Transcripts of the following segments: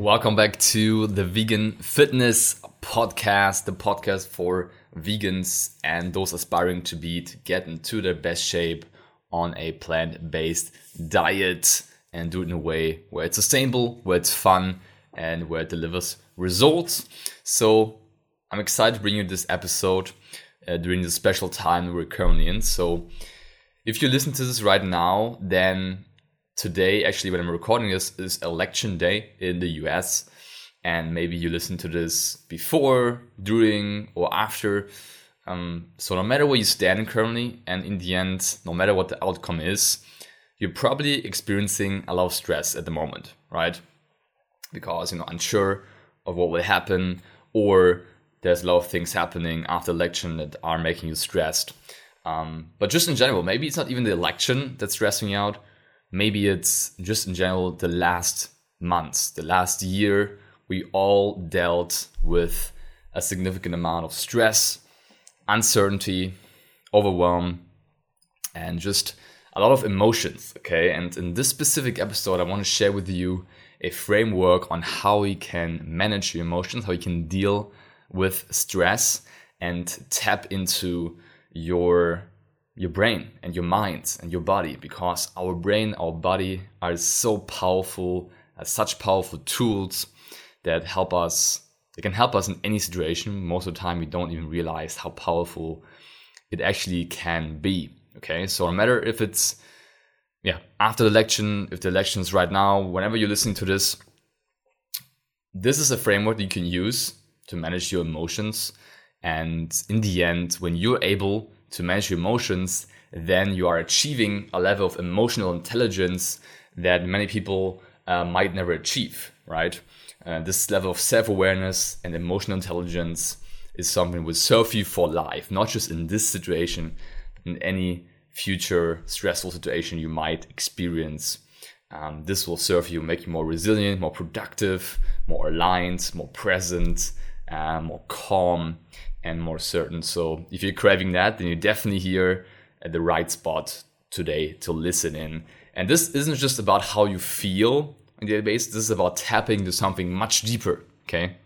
Welcome back to the Vegan Fitness Podcast, the podcast for vegans and those aspiring to be to get into their best shape on a plant based diet and do it in a way where it's sustainable, where it's fun, and where it delivers results. So, I'm excited to bring you this episode uh, during the special time we're currently in. So, if you listen to this right now, then today, actually, when I'm recording this, is election day in the US. And maybe you listen to this before, during, or after. Um, so, no matter where you stand currently, and in the end, no matter what the outcome is, you're probably experiencing a lot of stress at the moment, right? Because you're not unsure of what will happen, or there's a lot of things happening after election that are making you stressed. Um, but just in general, maybe it's not even the election that's stressing you out maybe it's just in general the last months, the last year, we all dealt with a significant amount of stress, uncertainty, overwhelm, and just a lot of emotions. Okay. And in this specific episode, I want to share with you a framework on how you can manage your emotions, how you can deal with stress and tap into your your brain and your mind and your body because our brain, our body are so powerful, uh, such powerful tools that help us. They can help us in any situation. Most of the time, we don't even realize how powerful it actually can be. Okay, so no matter if it's yeah after the election, if the election is right now, whenever you're listening to this, this is a framework that you can use to manage your emotions. And in the end, when you're able to manage your emotions, then you are achieving a level of emotional intelligence that many people uh, might never achieve, right? Uh, this level of self awareness and emotional intelligence is something that will serve you for life, not just in this situation, in any future stressful situation you might experience. Um, this will serve you, make you more resilient, more productive, more aligned, more present, uh, more calm, and more certain. So if you're craving that, then you're definitely here at the right spot today to listen in. And this isn't just about how you feel in the database, this is about tapping to something much deeper. Okay.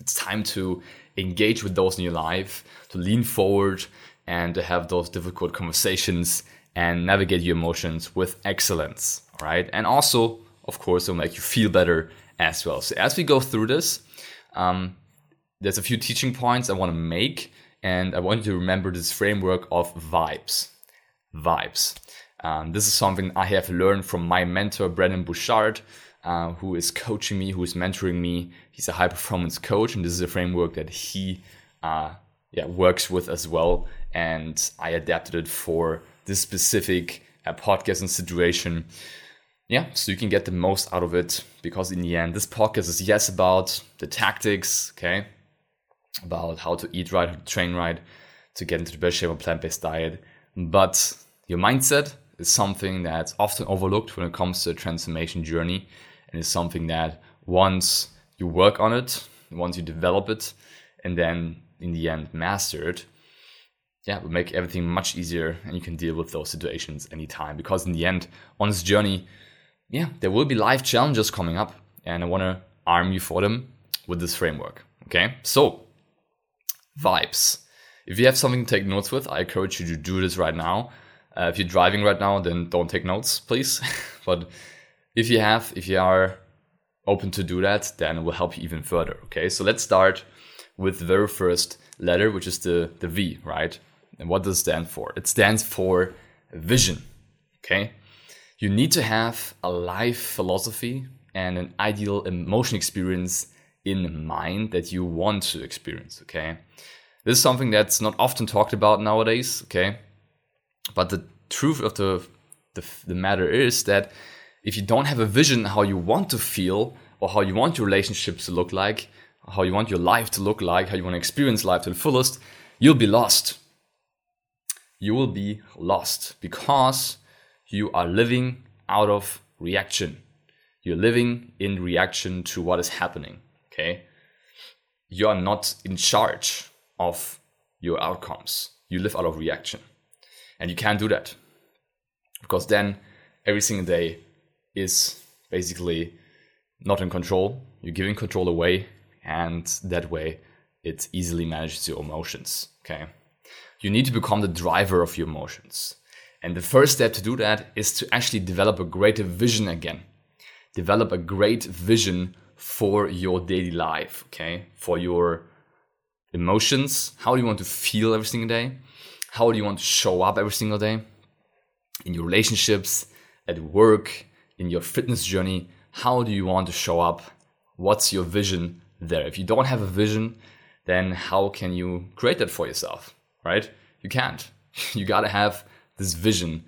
It's time to engage with those in your life, to lean forward and to have those difficult conversations and navigate your emotions with excellence. All right. And also, of course, it'll make you feel better as well. So as we go through this, um, there's a few teaching points I want to make, and I want you to remember this framework of vibes. Vibes. Um, this is something I have learned from my mentor, Brendon Burchard, uh, who is coaching me, who is mentoring me. He's a high performance coach, and this is a framework that he uh, yeah, works with as well. And I adapted it for this specific uh, podcast and situation. Yeah, so you can get the most out of it because in the end, this podcast is yes about the tactics, okay, about how to eat right, how to train right, to get into the best shape of plant-based diet. But your mindset is something that's often overlooked when it comes to a transformation journey, and is something that once you work on it, once you develop it, and then in the end master it, yeah, will make everything much easier, and you can deal with those situations anytime. Because in the end, on this journey, yeah, there will be life challenges coming up, and I want to arm you for them with this framework. Okay, so vibes. If you have something to take notes with, I encourage you to do this right now. Uh, if you're driving right now, then don't take notes, please. but if you have, if you are open to do that, then it will help you even further. Okay, so let's start with the very first letter, which is the, the V, right? And what does it stand for? It stands for vision. Okay, you need to have a life philosophy and an ideal emotion experience in mind that you want to experience. Okay. This is something that's not often talked about nowadays. Okay. But the truth of the, the, the matter is that if you don't have a vision how you want to feel, or how you want your relationships to look like, how you want your life to look like, how you want to experience life to the fullest, you'll be lost. You will be lost because you are living out of reaction. You're living in reaction to what is happening. Okay. You are not in charge of your outcomes. You live out of reaction. And you can't do that because then every single day is basically not in control. You're giving control away, and that way it easily manages your emotions. Okay. You need to become the driver of your emotions. And the first step to do that is to actually develop a greater vision again. Develop a great vision for your daily life, okay? For your emotions. How do you want to feel every single day? How do you want to show up every single day? In your relationships, at work, in your fitness journey, how do you want to show up? What's your vision there? If you don't have a vision, then how can you create that for yourself, right? You can't. You gotta have this vision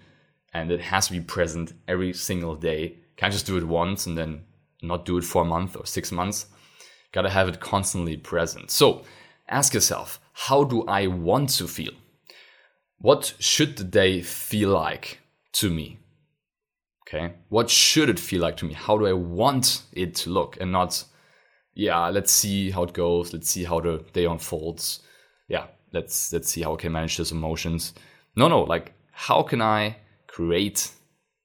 and it has to be present every single day. Can't just do it once and then not do it for a month or six months. Gotta have it constantly present. So ask yourself, how do I want to feel? What should the day feel like to me? Okay. What should it feel like to me? How do I want it to look and not, yeah, let's see how it goes. Let's see how the day unfolds. Yeah. Let's, let's see how I can manage those emotions. No, no, like how can I create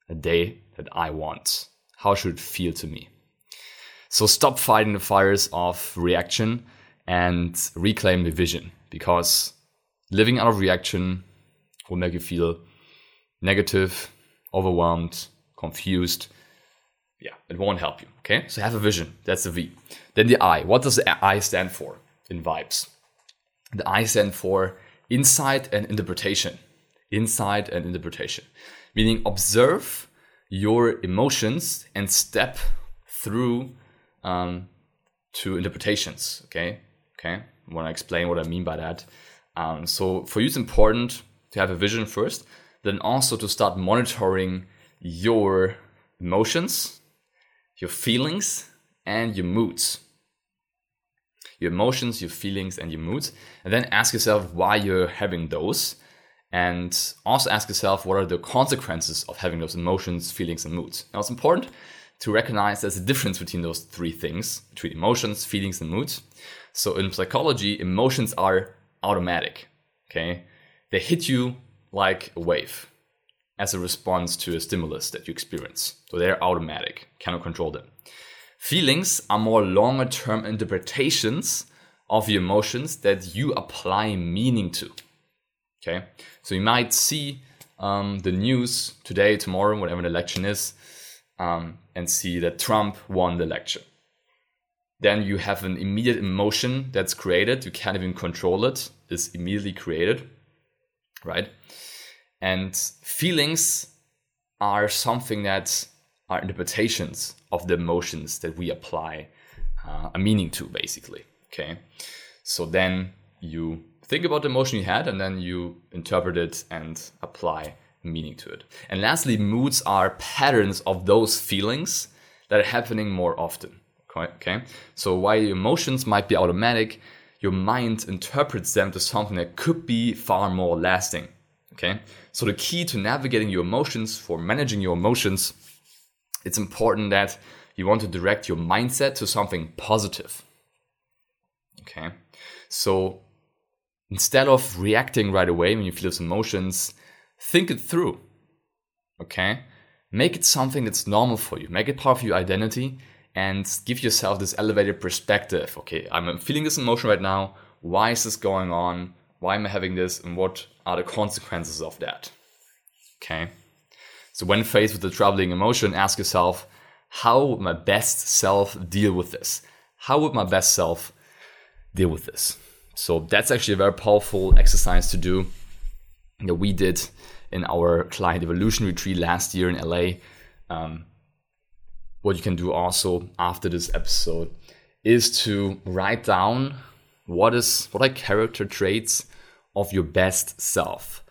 a day that I want? How should it feel to me? So stop fighting the fires of reaction and reclaim the vision because living out of reaction will make you feel negative, overwhelmed, confused. Yeah, it won't help you. Okay, so have a vision. That's the V. Then the I. What does the I stand for in vibes? The I stand for insight and interpretation insight and interpretation, meaning observe your emotions and step through um, to interpretations. Okay, okay. I want to explain what I mean by that. Um, so for you, it's important to have a vision first, then also to start monitoring your emotions, your feelings, and your moods. Your emotions, your feelings, and your moods, and then ask yourself why you're having those and also ask yourself what are the consequences of having those emotions, feelings, and moods. Now, it's important to recognize there's a difference between those three things between emotions, feelings, and moods. So, in psychology, emotions are automatic, okay? They hit you like a wave as a response to a stimulus that you experience. So, they're automatic, cannot control them. Feelings are more longer term interpretations of the emotions that you apply meaning to. Okay, so you might see um, the news today, tomorrow, whatever the election is, um, and see that Trump won the election. Then you have an immediate emotion that's created. You can't even control it. It's immediately created, right? And feelings are something that are interpretations of the emotions that we apply uh, a meaning to, basically. Okay, so then you think about the emotion you had and then you interpret it and apply meaning to it. And lastly, moods are patterns of those feelings that are happening more often. Okay, so while your emotions might be automatic, your mind interprets them to something that could be far more lasting. Okay, so the key to navigating your emotions, for managing your emotions, it's important that you want to direct your mindset to something positive. Okay, so instead of reacting right away when you feel those emotions, think it through. Okay? Make it something that's normal for you. Make it part of your identity and give yourself this elevated perspective. Okay, I'm feeling this emotion right now. Why is this going on? Why am I having this? And what are the consequences of that? Okay. So, when faced with a troubling emotion, ask yourself, how would my best self deal with this? How would my best self deal with this? So that's actually a very powerful exercise to do that we did in our client evolution retreat last year in LA. Um, what you can do also after this episode is to write down what is what are character traits of your best self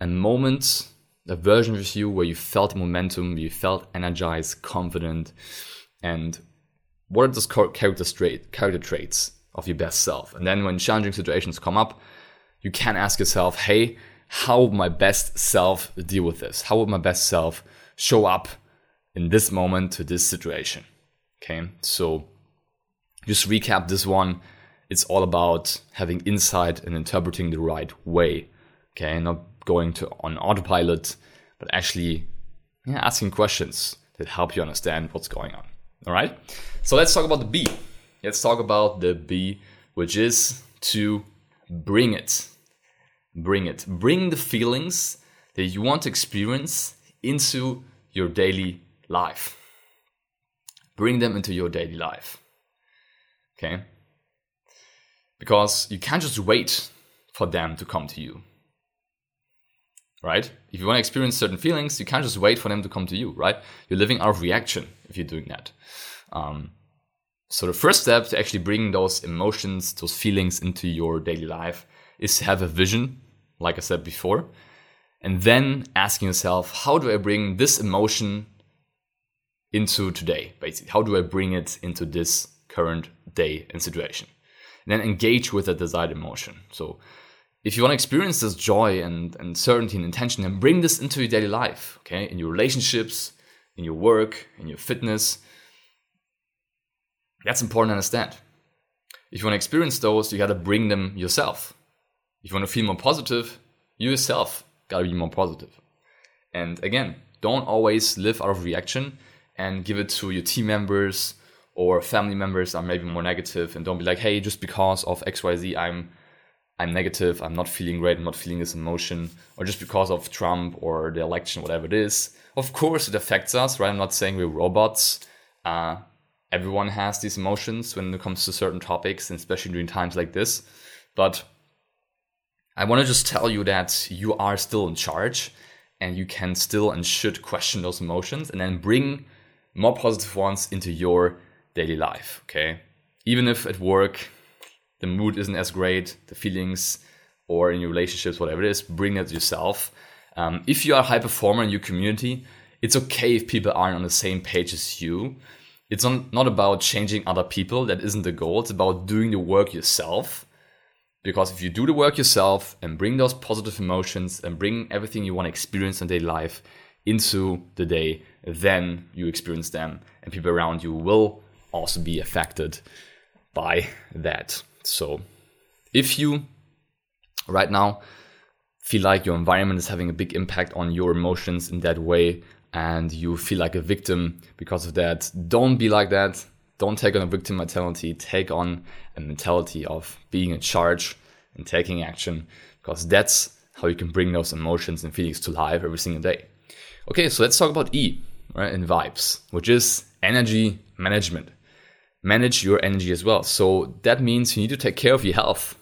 and moments a version of you where you felt momentum you felt energized confident and what are those character, trait, character traits of your best self? And then when challenging situations come up, you can ask yourself, hey, how would my best self deal with this? How would my best self show up in this moment to this situation? Okay, so just recap this one. It's all about having insight and interpreting the right way. Okay, not going to on autopilot, but actually yeah, asking questions that help you understand what's going on. All right. So let's talk about the B. Let's talk about the B, which is to bring it. Bring it. Bring the feelings that you want to experience into your daily life. Bring them into your daily life. Okay? Because you can't just wait for them to come to you right? If you want to experience certain feelings, you can't just wait for them to come to you, right? You're living out of reaction if you're doing that. Um, so the first step to actually bring those emotions, those feelings into your daily life is to have a vision, like I said before, and then asking yourself, how do I bring this emotion into today, basically? How do I bring it into this current day and situation? And then engage with that desired emotion. So if you want to experience this joy and, and certainty and intention then bring this into your daily life, okay, in your relationships, in your work, in your fitness, that's important to understand. If you want to experience those, you got to bring them yourself. If you want to feel more positive, you yourself got to be more positive. And again, don't always live out of reaction and give it to your team members or family members that are maybe more negative and don't be like, hey, just because of XYZ, I'm I'm negative, I'm not feeling great, I'm not feeling this emotion, or just because of Trump or the election, whatever it is. Of course, it affects us, right? I'm not saying we're robots. Uh, everyone has these emotions when it comes to certain topics, and especially during times like this. But I want to just tell you that you are still in charge and you can still and should question those emotions and then bring more positive ones into your daily life, okay? Even if at work the mood isn't as great, the feelings, or in your relationships, whatever it is, bring it yourself. Um, if you are a high performer in your community, it's okay if people aren't on the same page as you. It's not about changing other people. That isn't the goal. It's about doing the work yourself. Because if you do the work yourself and bring those positive emotions and bring everything you want to experience in daily life into the day, then you experience them and people around you will also be affected by that. So if you right now feel like your environment is having a big impact on your emotions in that way and you feel like a victim because of that, don't be like that. Don't take on a victim mentality. Take on a mentality of being in charge and taking action because that's how you can bring those emotions and feelings to life every single day. Okay, so let's talk about E, right, and vibes, which is energy management manage your energy as well. So that means you need to take care of your health.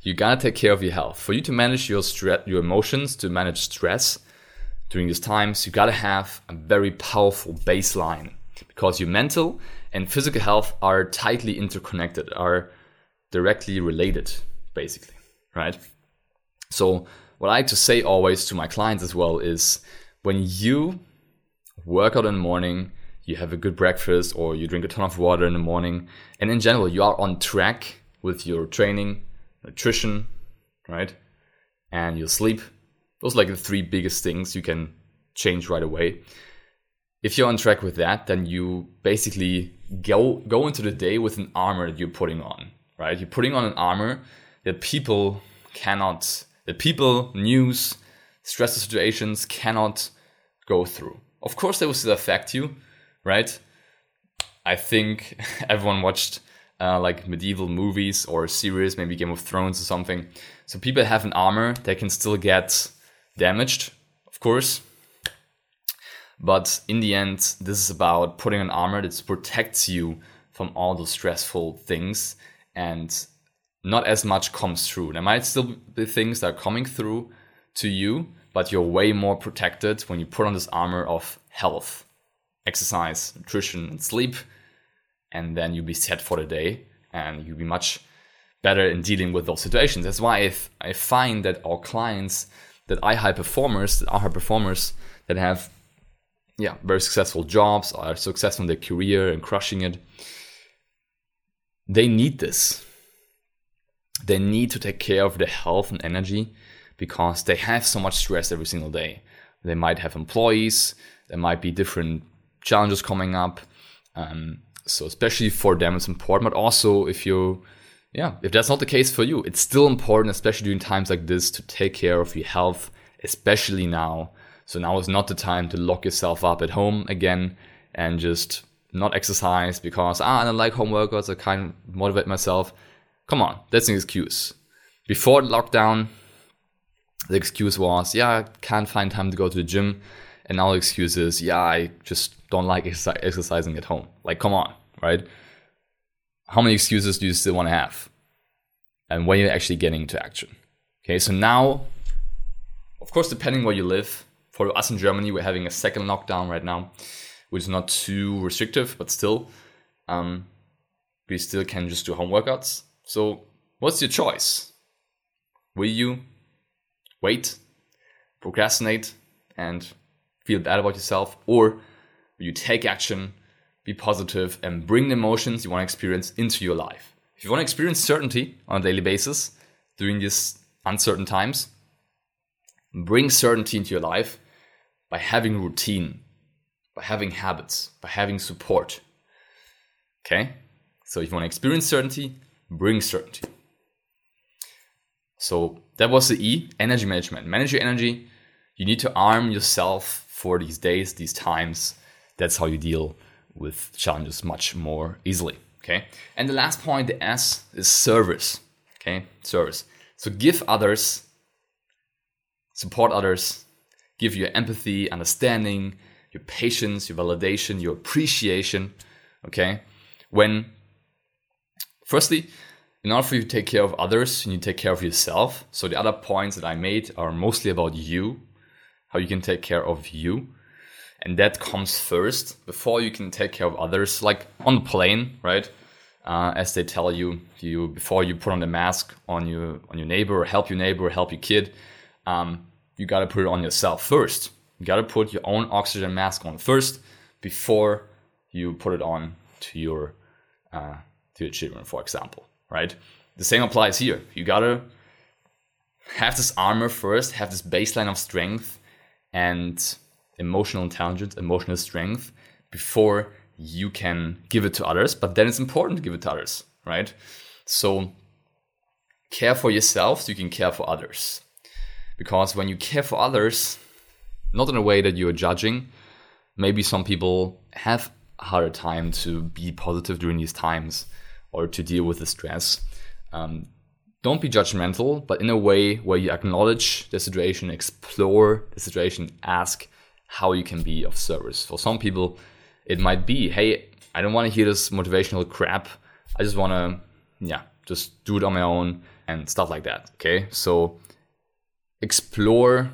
You gotta take care of your health. For you to manage your stress, your emotions, to manage stress during these times, you gotta have a very powerful baseline because your mental and physical health are tightly interconnected, are directly related, basically, right? So what I like to say always to my clients as well is when you work out in the morning, you have a good breakfast or you drink a ton of water in the morning. And in general, you are on track with your training, nutrition, right? And your sleep. Those are like the three biggest things you can change right away. If you're on track with that, then you basically go go into the day with an armor that you're putting on, right? You're putting on an armor that people cannot, that people, news, stressful situations cannot go through. Of course, they will still affect you, right? I think everyone watched uh, like medieval movies or series, maybe Game of Thrones or something. So people have an armor, they can still get damaged, of course. But in the end, this is about putting an armor that protects you from all those stressful things and not as much comes through. There might still be things that are coming through to you, but you're way more protected when you put on this armor of health exercise, nutrition, and sleep, and then you'll be set for the day and you'll be much better in dealing with those situations. That's why if I find that our clients that are high performers, that are high performers that have yeah, very successful jobs, are successful in their career and crushing it. They need this. They need to take care of their health and energy because they have so much stress every single day. They might have employees, there might be different challenges coming up. Um, so especially for them, it's important. But also, if you, yeah, if that's not the case for you, it's still important, especially during times like this, to take care of your health, especially now. So now is not the time to lock yourself up at home again and just not exercise because ah, I don't like home workouts. I can't motivate myself. Come on, that's an excuse. Before lockdown, the excuse was, yeah, I can't find time to go to the gym. And now the excuse is, yeah, I just don't like exercising at home. Like, come on, right? How many excuses do you still want to have? And when you're actually getting into action. Okay, so now, of course, depending where you live, for us in Germany, we're having a second lockdown right now, which is not too restrictive, but still, um, we still can just do home workouts. So, what's your choice? Will you wait, procrastinate, and feel bad about yourself, or will you take action, be positive, and bring the emotions you want to experience into your life. If you want to experience certainty on a daily basis during these uncertain times, bring certainty into your life by having routine, by having habits, by having support. Okay? So if you want to experience certainty, bring certainty. So that was the E, energy management. Manage your energy. You need to arm yourself for these days, these times. That's how you deal with challenges much more easily. Okay. And the last point, the S, is service. Okay. Service. So give others, support others, give your empathy, understanding, your patience, your validation, your appreciation. Okay. When, firstly, in order for you to take care of others, you need to take care of yourself. So the other points that I made are mostly about you, how you can take care of you. And that comes first before you can take care of others, like on the plane, right? Uh, as they tell you, you before you put on the mask on your on your neighbor or help your neighbor or help your kid, um, you gotta put it on yourself first. You gotta put your own oxygen mask on first before you put it on to your uh, to your children, for example right? The same applies here. You gotta have this armor first, have this baseline of strength and emotional intelligence, emotional strength before you can give it to others. But then it's important to give it to others, right? So care for yourself so you can care for others. Because when you care for others, not in a way that you're judging, maybe some people have a harder time to be positive during these times or to deal with the stress. Um, don't be judgmental, but in a way where you acknowledge the situation, explore the situation, ask how you can be of service. For some people, it might be, hey, I don't want to hear this motivational crap. I just want to, yeah, just do it on my own and stuff like that. Okay. So explore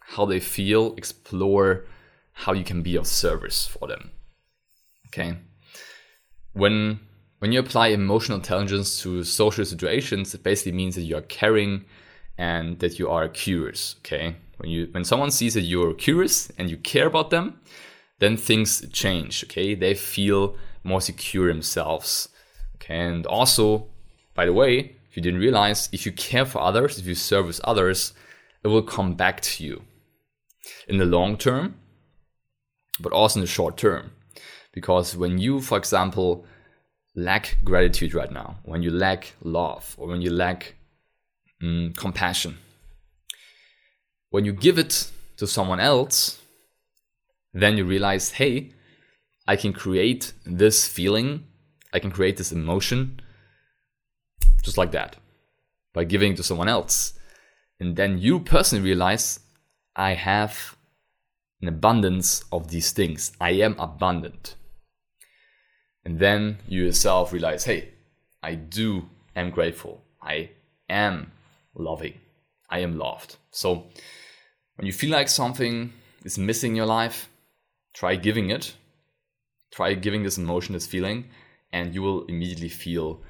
how they feel, explore how you can be of service for them. Okay. When when you apply emotional intelligence to social situations, it basically means that you are caring and that you are curious. Okay. When you when someone sees that you're curious and you care about them, then things change. Okay. They feel more secure themselves. Okay. And also, by the way, if you didn't realize, if you care for others, if you service others, it will come back to you in the long term, but also in the short term. Because when you, for example, lack gratitude right now, when you lack love, or when you lack mm, compassion, when you give it to someone else, then you realize, hey, I can create this feeling, I can create this emotion just like that by giving to someone else. And then you personally realize, I have an abundance of these things. I am abundant. And then you yourself realize, hey, I do am grateful. I am loving. I am loved. So when you feel like something is missing in your life, try giving it. Try giving this emotion, this feeling, and you will immediately feel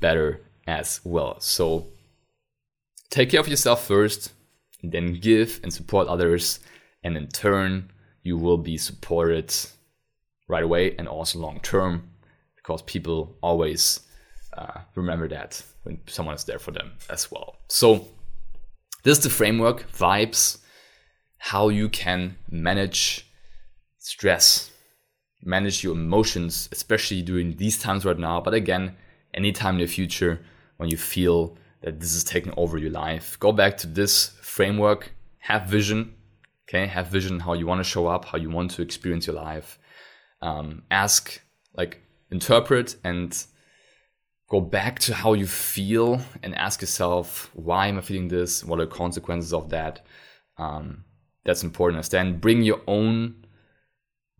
better as well. So take care of yourself first, then give and support others, and in turn, you will be supported right away and also long term because people always uh, remember that when someone is there for them as well. So, this is the framework, vibes, how you can manage stress, manage your emotions, especially during these times right now. But again, anytime in the future when you feel that this is taking over your life, go back to this framework, have vision, okay? Have vision how you want to show up, how you want to experience your life. Um, ask, like, interpret and go back to how you feel and ask yourself, why am I feeling this? What are the consequences of that? Um, that's important. Understand, bring your own,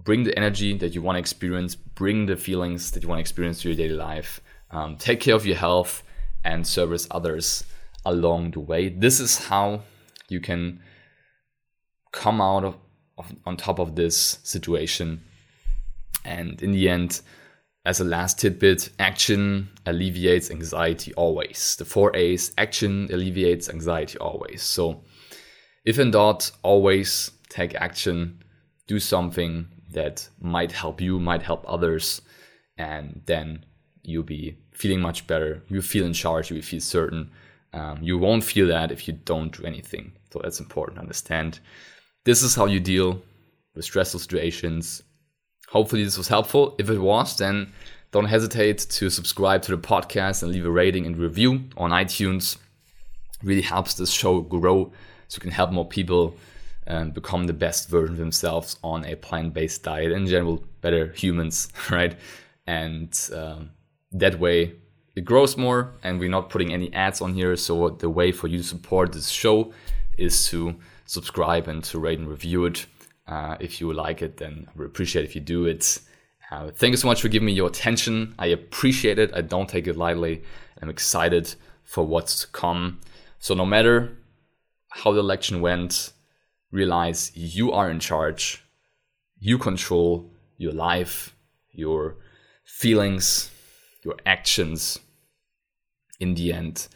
bring the energy that you want to experience, bring the feelings that you want to experience to your daily life. Um, take care of your health and service others along the way. This is how you can come out of, of on top of this situation. And in the end, as a last tidbit, action alleviates anxiety always. The four A's action alleviates anxiety always. So, if in doubt, always take action, do something that might help you, might help others, and then you'll be feeling much better. You feel in charge, you feel certain. Um, you won't feel that if you don't do anything. So, that's important to understand. This is how you deal with stressful situations, Hopefully, this was helpful. If it was, then don't hesitate to subscribe to the podcast and leave a rating and review on iTunes. It really helps this show grow so you can help more people and become the best version of themselves on a plant based diet. In general, better humans, right? And um, that way, it grows more, and we're not putting any ads on here. So, the way for you to support this show is to subscribe and to rate and review it. Uh, if you like it, then would appreciate if you do it. Uh, thank you so much for giving me your attention. I appreciate it. I don't take it lightly. I'm excited for what's to come. So, no matter how the election went, realize you are in charge. You control your life, your feelings, your actions. In the end,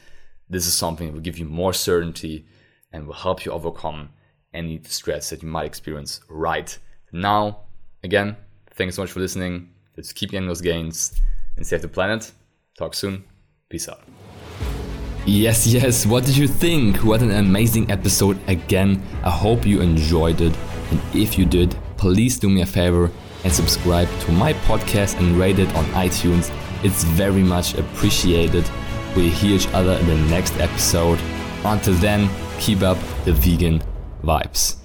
this is something that will give you more certainty and will help you overcome any stress that you might experience right now. Again, thanks so much for listening. Let's keep getting those gains and save the planet. Talk soon. Peace out. Yes, yes, what did you think? What an amazing episode again. I hope you enjoyed it. And if you did, please do me a favor and subscribe to my podcast and rate it on iTunes. It's very much appreciated. We'll hear each other in the next episode. Until then, keep up the vegan vibes.